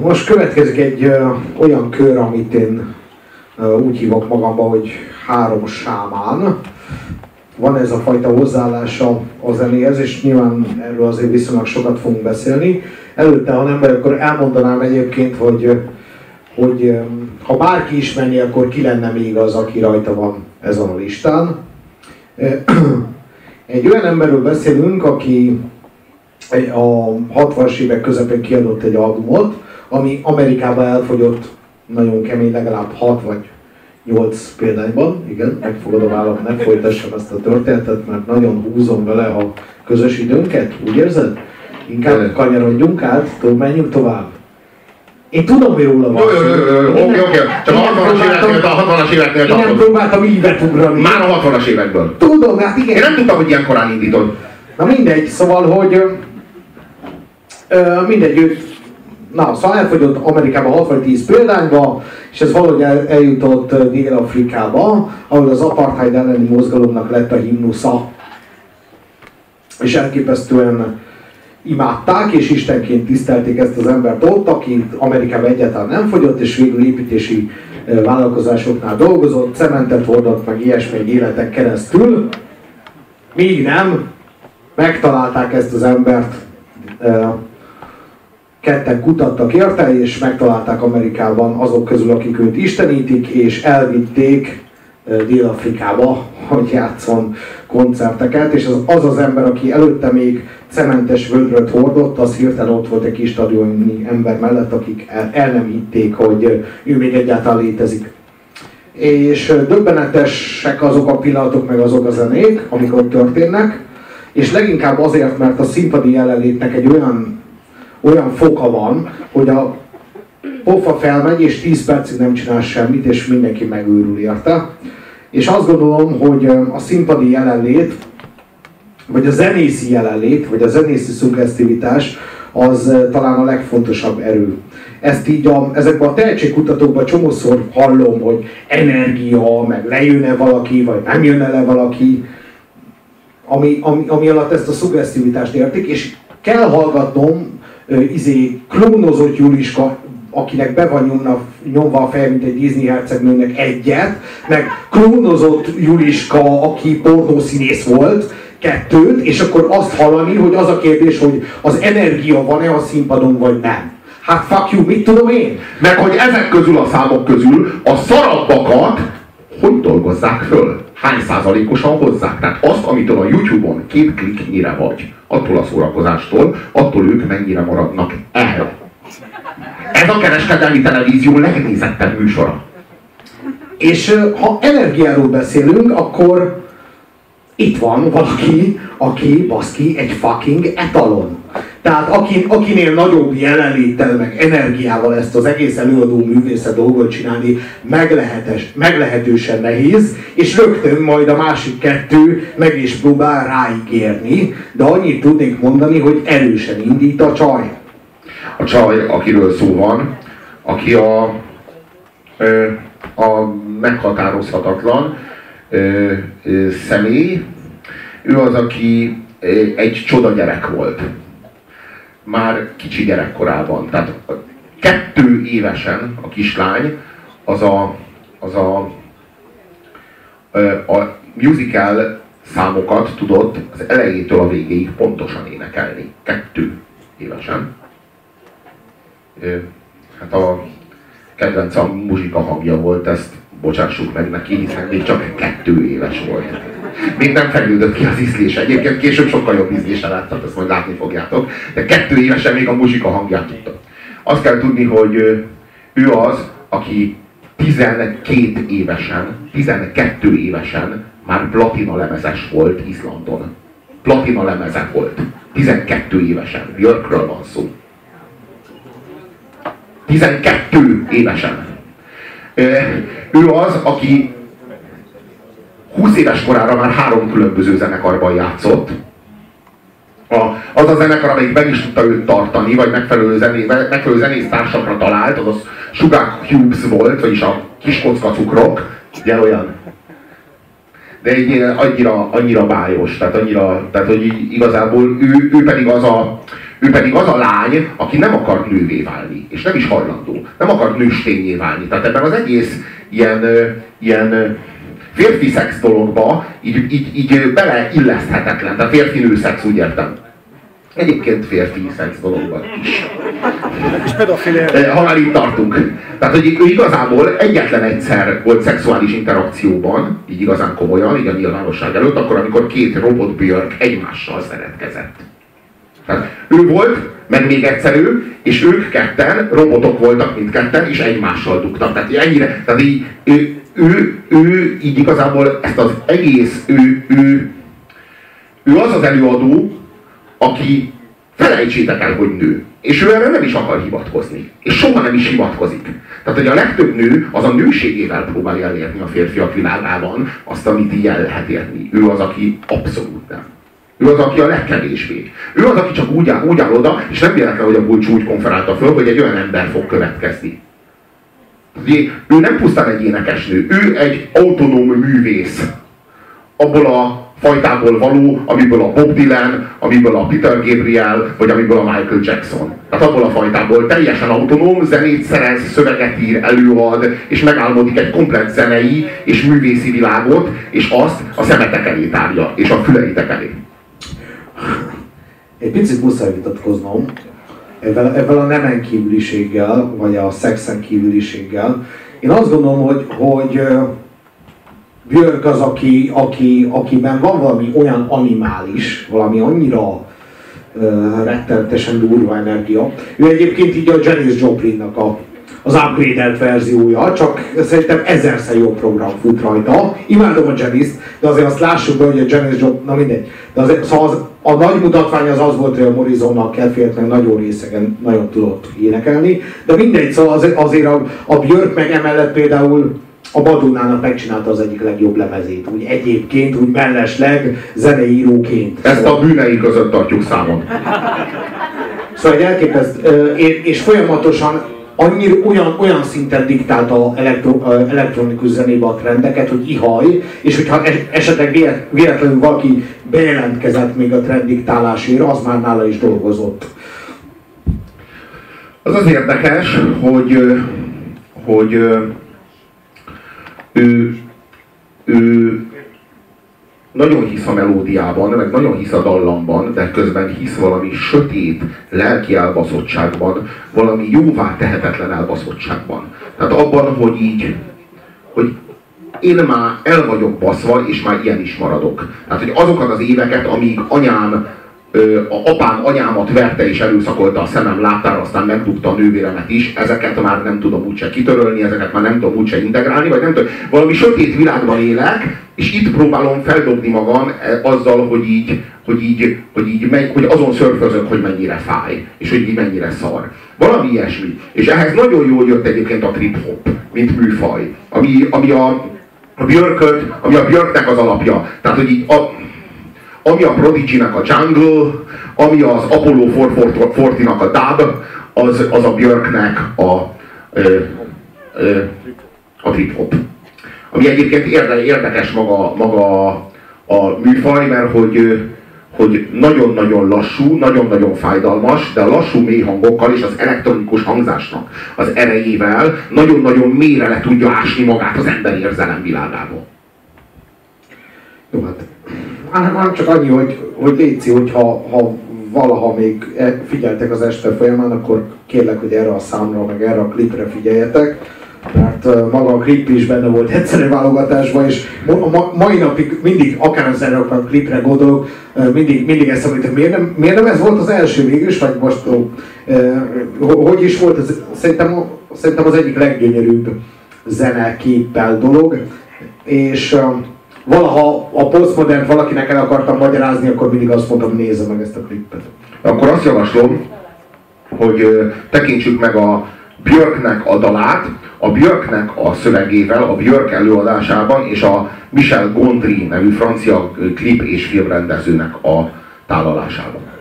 Most következik egy ö, olyan kör, amit én ö, úgy hívok magamba, hogy három sámán. Van ez a fajta hozzáállása a zenéhez, és nyilván erről azért viszonylag sokat fogunk beszélni. Előtte, ha nem vagy, akkor elmondanám egyébként, hogy, hogy ha bárki ismerni, akkor ki lenne még az, aki rajta van ezen a listán. Egy olyan emberről beszélünk, aki a 60-as évek közepén kiadott egy albumot, ami Amerikában elfogyott nagyon kemény, legalább 6 vagy 8 példányban. Igen, megfogadom állam, ne folytassam ezt a történetet, mert nagyon húzom vele a közös időnket, úgy érzed? Inkább kanyarodjunk át, tudom, menjünk tovább. Én tudom, hogy róla van. Jó, jó, jó, jó, oké, oké. Csak a 60-as éveknél, a 60-as éveknél Én nem próbáltam ívet ugrani. Már a 60-as évekből. Tudom, hát igen. Én nem tudtam, hogy ilyen korán indítod. Na mindegy, szóval, hogy ö, ö, mindegy, ő, na, szóval elfogyott Amerikában 60-10 példányba, és ez valahogy el, eljutott ö, Dél-Afrikába, ahol az apartheid elleni mozgalomnak lett a himnusza. És elképesztően imádták, és istenként tisztelték ezt az embert ott, aki Amerikában egyáltalán nem fogyott, és végül építési ö, vállalkozásoknál dolgozott, cementet hordott, meg ilyesmi életek keresztül. Míg nem, megtalálták ezt az embert, ö, ketten kutattak érte, és megtalálták Amerikában azok közül, akik őt istenítik, és elvitték Dél-Afrikába, hogy játszon koncerteket, és az, az az ember, aki előtte még cementes vödröt hordott, az hirtelen ott volt egy kis stadioni ember mellett, akik el, el nem hitték, hogy ő még egyáltalán létezik. És döbbenetesek azok a pillanatok, meg azok a zenék, amik ott történnek, és leginkább azért, mert a színpadi jelenlétnek egy olyan, olyan foka van, hogy a pofa felmegy, és 10 percig nem csinál semmit, és mindenki megőrül érte. És azt gondolom, hogy a színpadi jelenlét, vagy a zenészi jelenlét, vagy a zenészi szuggesztivitás, az talán a legfontosabb erő. Ezt így a, ezekben a tehetségkutatókban csomószor hallom, hogy energia, meg lejönne valaki, vagy nem jönne le valaki, ami, ami, ami alatt ezt a szuggesztivitást értik, és kell hallgatnom izé, klónozott Juliska, akinek be van nyomna, nyomva a feje, mint egy Disney hercegnőnek egyet, meg klónozott Juliska, aki pornószínész volt, kettőt, és akkor azt hallani, hogy az a kérdés, hogy az energia van-e a színpadon, vagy nem. Hát fuck you, mit tudom én? Meg hogy ezek közül a számok közül a szarabbakat hogy dolgozzák föl? Hány százalékosan hozzák? Tehát azt, amitől a YouTube-on két kliknyire vagy, attól a szórakozástól, attól ők mennyire maradnak el. Ez a kereskedelmi televízió legnézettebb műsora. És ha energiáról beszélünk, akkor itt van valaki, aki baszki egy fucking etalon. Tehát aki, akinél nagyobb jelenléttel, meg energiával ezt az egész előadó művészet dolgot csinálni meglehetes, meglehetősen nehéz, és rögtön majd a másik kettő meg is próbál ráígérni, de annyit tudnék mondani, hogy erősen indít a csaj. A csaj, akiről szó van, aki a, a meghatározhatatlan ö, személy, ő az, aki egy csoda gyerek volt. Már kicsi gyerekkorában. Tehát kettő évesen a kislány az a, az a, a musical számokat tudott az elejétől a végéig pontosan énekelni. Kettő évesen. Hát a kedvenc a muzsika hangja volt, ezt bocsássuk meg neki, hiszen még csak kettő éves volt. Még nem fejlődött ki az ízlése. Egyébként később sokkal jobb ízlése lett, tehát ezt majd látni fogjátok. De kettő évesen még a muzsika hangját tudta. Azt kell tudni, hogy ő az, aki 12 évesen, 12 évesen már platina lemezes volt Izlandon. Platina lemeze volt. 12 évesen. Björkről van szó. 12 évesen. Ő az, aki 20 éves korára már három különböző zenekarban játszott. A, az a zenekar, amelyik meg is tudta őt tartani, vagy megfelelő, zené, megfelelő zenésztársakra talált, az a Sugar Cubes volt, vagyis a kiskocka cukrok, ugye olyan. De egy annyira, annyira bájos, tehát annyira, tehát hogy igazából ő, ő pedig az a, Ő pedig az a lány, aki nem akart nővé válni, és nem is hajlandó. Nem akart nőstényé válni. Tehát ebben az egész ilyen, ilyen férfi szex dologba így, így, így beleilleszthetetlen. Tehát férfi-nő szex, úgy értem. Egyébként férfi szex dologban is. És pedofilia. Ha már itt tartunk. Tehát, hogy ő igazából egyetlen egyszer volt szexuális interakcióban, így igazán komolyan, így a nyilvánosság előtt, akkor, amikor két robot Björk egymással szeretkezett. Ő volt, meg még egyszer ő, és ők ketten, robotok voltak mindketten, és egymással dugtak. Tehát ennyire, tehát így, ő, ő, ő így igazából ezt az egész, ő, ő, ő az az előadó, aki felejtsétek el, hogy nő. És ő erre nem is akar hivatkozni. És soha nem is hivatkozik. Tehát, hogy a legtöbb nő az a nőségével próbálja elérni a férfiak világában azt, amit el lehet érni. Ő az, aki abszolút nem. Ő az, aki a legkevésbé. Ő az, aki csak úgy áll, úgy áll oda, és nem véletlen, hogy a Bulcs úgy konferálta föl, hogy egy olyan ember fog következni. Ő nem pusztán egy énekesnő, ő egy autonóm művész. Abból a fajtából való, amiből a Bob Dylan, amiből a Peter Gabriel, vagy amiből a Michael Jackson. Tehát abból a fajtából teljesen autonóm, zenét szerez, szöveget ír, előad, és megálmodik egy komplet zenei és művészi világot, és azt a szemetek elé tárja, és a füleitek elé. Egy picit muszáj vitatkoznom ebben, ebben a nemen kívüliséggel, vagy a szexen kívüliséggel. Én azt gondolom, hogy, hogy Björk az, aki, aki, akiben van valami olyan animális, valami annyira uh, rettenetesen durva energia. Ő egyébként így a Janis Joplinnak a, az upgraded verziója, csak szerintem ezerszer jobb program fut rajta. Imádom a janis de azért azt lássuk be, hogy a Janis Joplin, na mindegy. De azért, szóval az, a nagy mutatvány az az volt, hogy a Morrisonnak kedvéért meg nagyon részegen nagyon tudott énekelni, de mindegy, szóval azért, azért a, a Björk meg emellett például a Madonnának megcsinálta az egyik legjobb lemezét, úgy egyébként, úgy mellesleg zeneíróként. Ezt a bűnei között tartjuk számon. Szóval egy elképeszt, és folyamatosan annyira olyan, olyan szinten diktálta elektro, elektronikus zenébe a trendeket, hogy ihaj, és hogyha esetleg véletlenül valaki bejelentkezett még a trend diktálásért, az már nála is dolgozott. Az az érdekes, hogy, hogy ő, ő nagyon hisz a melódiában, meg nagyon hisz a dallamban, de közben hisz valami sötét lelki elbaszottságban, valami jóvá tehetetlen elbaszottságban. Tehát abban, hogy így, hogy én már el vagyok baszva, és már ilyen is maradok. Tehát, hogy azokat az éveket, amíg anyám a apám anyámat verte és erőszakolta a szemem láttára, aztán megdugta a nővéremet is, ezeket már nem tudom úgyse kitörölni, ezeket már nem tudom úgyse integrálni, vagy nem tudom, valami sötét világban élek, és itt próbálom feldobni magam e, azzal, hogy így, hogy így, hogy így megy, hogy azon szörfözök, hogy mennyire fáj, és hogy így mennyire szar. Valami ilyesmi. És ehhez nagyon jól jött egyébként a trip-hop, mint műfaj, ami, ami a, a Björköt, ami a Björknek az alapja. Tehát, hogy így a, ami a Prodigy-nek a Jungle, ami az Apollo 440-nak a Dub, az, az a Björknek a, ö, ö, a trip-hop. Ami egyébként érdekes maga, maga a műfaj, mert hogy, hogy nagyon-nagyon lassú, nagyon-nagyon fájdalmas, de a lassú mély hangokkal és az elektronikus hangzásnak az erejével nagyon-nagyon mélyre le tudja ásni magát az ember érzelem világába. Jó, hát hanem csak annyi, hogy, hogy létszi, hogy ha, ha valaha még e, figyeltek az este folyamán, akkor kérlek, hogy erre a számra, meg erre a klipre figyeljetek, mert maga a klip is benne volt egyszerű válogatásban, és ma, mai napig mindig, akár az erre a klipre gondolok, mindig, mindig ezt említem, miért nem, miért nem ez volt az első végül vagy most, hogy is volt, ez, szerintem, szerintem az egyik leggyönyörűbb zeneképpel dolog, és valaha a postmodern valakinek el akartam magyarázni, akkor mindig azt mondtam, nézze meg ezt a klippet. Akkor azt javaslom, hogy tekintsük meg a Björknek a dalát, a Björknek a szövegével, a Björk előadásában, és a Michel Gondry nevű francia klip és filmrendezőnek a tálalásában.